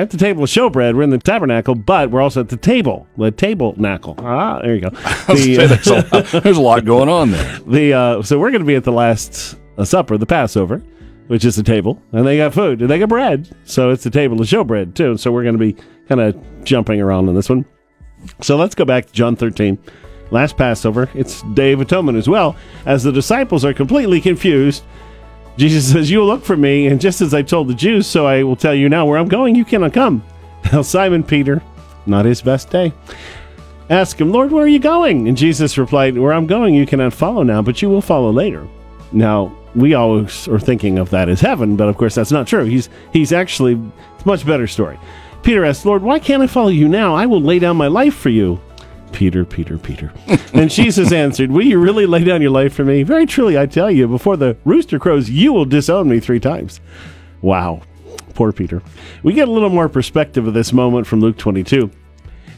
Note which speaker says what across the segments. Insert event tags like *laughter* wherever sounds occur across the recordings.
Speaker 1: at the table of showbread. We're in the tabernacle, but we're also at the table, the table knackle. Ah, there you go. *laughs* The, uh,
Speaker 2: there's, a lot, there's a lot going on there. *laughs*
Speaker 1: the uh, so we're going to be at the last uh, supper, the Passover, which is the table, and they got food and they got bread, so it's the table of showbread too. So we're going to be kind of jumping around on this one. So let's go back to John 13. Last Passover, it's Day of Atonement as well, as the disciples are completely confused. Jesus says, You will look for me, and just as I told the Jews, so I will tell you now where I'm going, you cannot come. *laughs* Now, Simon Peter, not his best day, asked him, Lord, where are you going? And Jesus replied, Where I'm going, you cannot follow now, but you will follow later. Now, we always are thinking of that as heaven, but of course that's not true. He's he's actually it's a much better story. Peter asked, Lord, why can't I follow you now? I will lay down my life for you. Peter, Peter, Peter. and Jesus answered, Will you really lay down your life for me? Very truly, I tell you, before the rooster crows, you will disown me three times. Wow. Poor Peter. We get a little more perspective of this moment from Luke 22.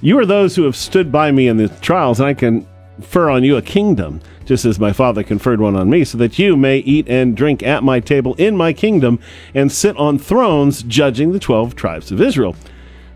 Speaker 1: You are those who have stood by me in the trials, and I confer on you a kingdom, just as my Father conferred one on me, so that you may eat and drink at my table in my kingdom and sit on thrones judging the twelve tribes of Israel.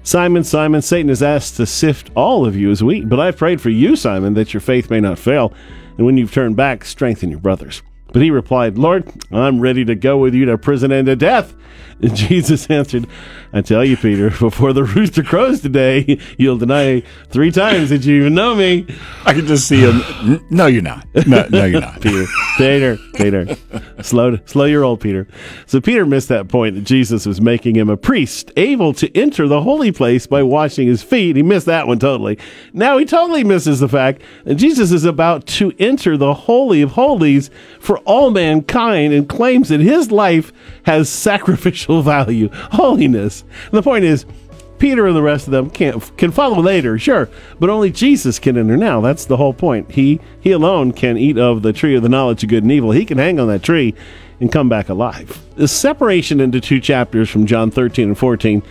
Speaker 1: Simon, Simon, Satan is asked to sift all of you as wheat, but I've prayed for you, Simon, that your faith may not fail, and when you've turned back, strengthen your brothers. But he replied, Lord, I'm ready to go with you to prison and to death. And *laughs* Jesus answered, I tell you, Peter, before the rooster crows today, you'll deny three times that you even know me.
Speaker 2: I can just see him. No, you're not. No, no you're not. *laughs*
Speaker 1: Peter, Peter, Peter. Slow, slow your roll, Peter. So Peter missed that point that Jesus was making him a priest, able to enter the holy place by washing his feet. He missed that one totally. Now he totally misses the fact that Jesus is about to enter the holy of holies for all mankind and claims that his life has sacrificial *laughs* value, holiness. And the point is, Peter and the rest of them can can follow later, sure, but only Jesus can enter now. That's the whole point. He he alone can eat of the tree of the knowledge of good and evil. He can hang on that tree and come back alive. The separation into two chapters from John 13 and 14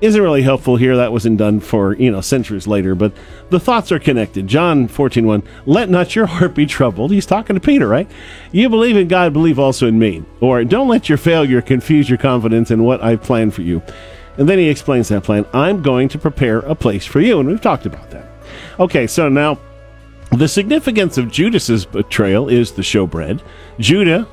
Speaker 1: isn't really helpful here. That wasn't done for, you know, centuries later, but the thoughts are connected. John 14, 1, let not your heart be troubled. He's talking to Peter, right? You believe in God, believe also in me. Or don't let your failure confuse your confidence in what I've planned for you. And then he explains that plan. I'm going to prepare a place for you. And we've talked about that. Okay, so now the significance of Judas's betrayal is the showbread. Judah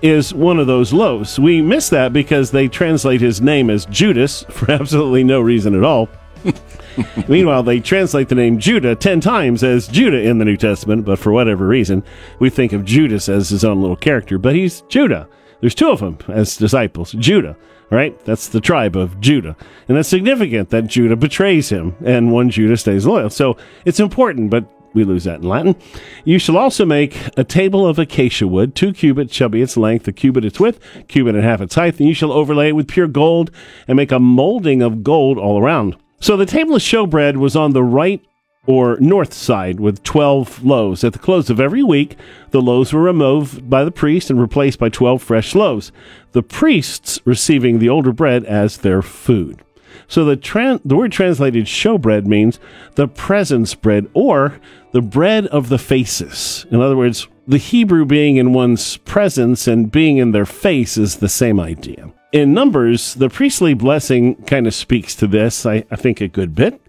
Speaker 1: is one of those loaves. We miss that because they translate his name as Judas *laughs* for absolutely no reason at all. *laughs* Meanwhile, they translate the name Judah 10 times as Judah in the New Testament, but for whatever reason, we think of Judas as his own little character, but he's Judah. There's two of them as disciples, Judah, right? That's the tribe of Judah. And that's significant that Judah betrays him and one Judah stays loyal. So it's important, but we lose that in Latin. You shall also make a table of acacia wood. Two cubits shall be its length, a cubit its width, a cubit and a half its height. And you shall overlay it with pure gold and make a molding of gold all around. So the table of showbread was on the right or north side with 12 loaves. At the close of every week, the loaves were removed by the priest and replaced by 12 fresh loaves, the priests receiving the older bread as their food. So the, the word translated showbread means the presence bread or the bread of the faces. In other words, the Hebrew being in one's presence and being in their face is the same idea. In Numbers, the priestly blessing kind of speaks to this, I, I think, a good bit.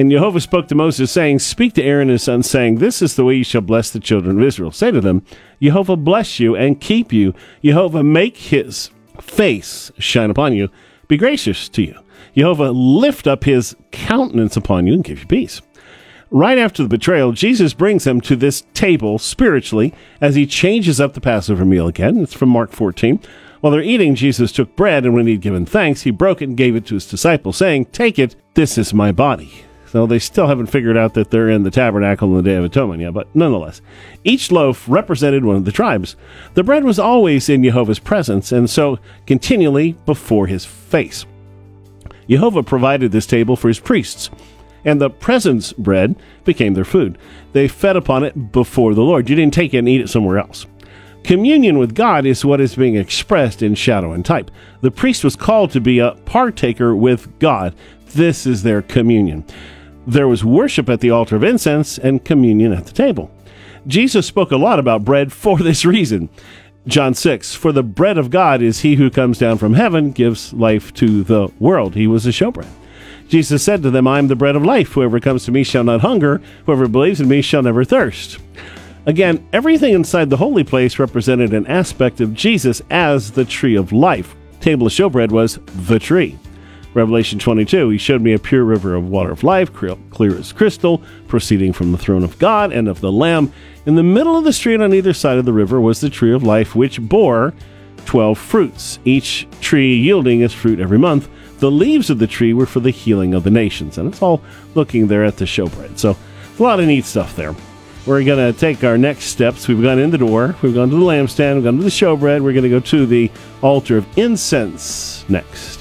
Speaker 1: And Jehovah spoke to Moses, saying, Speak to Aaron and his sons, saying, This is the way you shall bless the children of Israel. Say to them, Jehovah bless you and keep you. Jehovah make his face shine upon you, be gracious to you. Jehovah lift up his countenance upon you and give you peace. Right after the betrayal, Jesus brings them to this table spiritually as he changes up the Passover meal again. It's from Mark 14. While they're eating, Jesus took bread, and when he'd given thanks, he broke it and gave it to his disciples, saying, Take it, this is my body. So they still haven't figured out that they're in the tabernacle on the Day of Atonement yet, but nonetheless. Each loaf represented one of the tribes. The bread was always in Jehovah's presence, and so continually before his face. Jehovah provided this table for his priests, and the presence bread became their food. They fed upon it before the Lord. You didn't take it and eat it somewhere else. Communion with God is what is being expressed in shadow and type. The priest was called to be a partaker with God. This is their communion. There was worship at the altar of incense and communion at the table. Jesus spoke a lot about bread for *laughs* this reason. John 6, for the bread of God is he who comes down from heaven, gives life to the world. He was a showbread. Jesus said to them, I am the bread of life. Whoever comes to me shall not hunger. Whoever believes in me shall never thirst. Again, everything inside the holy place represented an aspect of Jesus as the tree of life. Table of showbread was the tree. Revelation 22, he showed me a pure river of water of life, clear as crystal, proceeding from the throne of God and of the Lamb. In the middle of the street on either side of the river was the tree of life, which bore 12 fruits, each tree yielding its fruit every month. The leaves of the tree were for the healing of the nations. And it's all looking there at the showbread. So, a lot of neat stuff there. We're going to take our next steps. We've gone in the door, we've gone to the lampstand, we've gone to the showbread, we're going to go to the altar of incense next.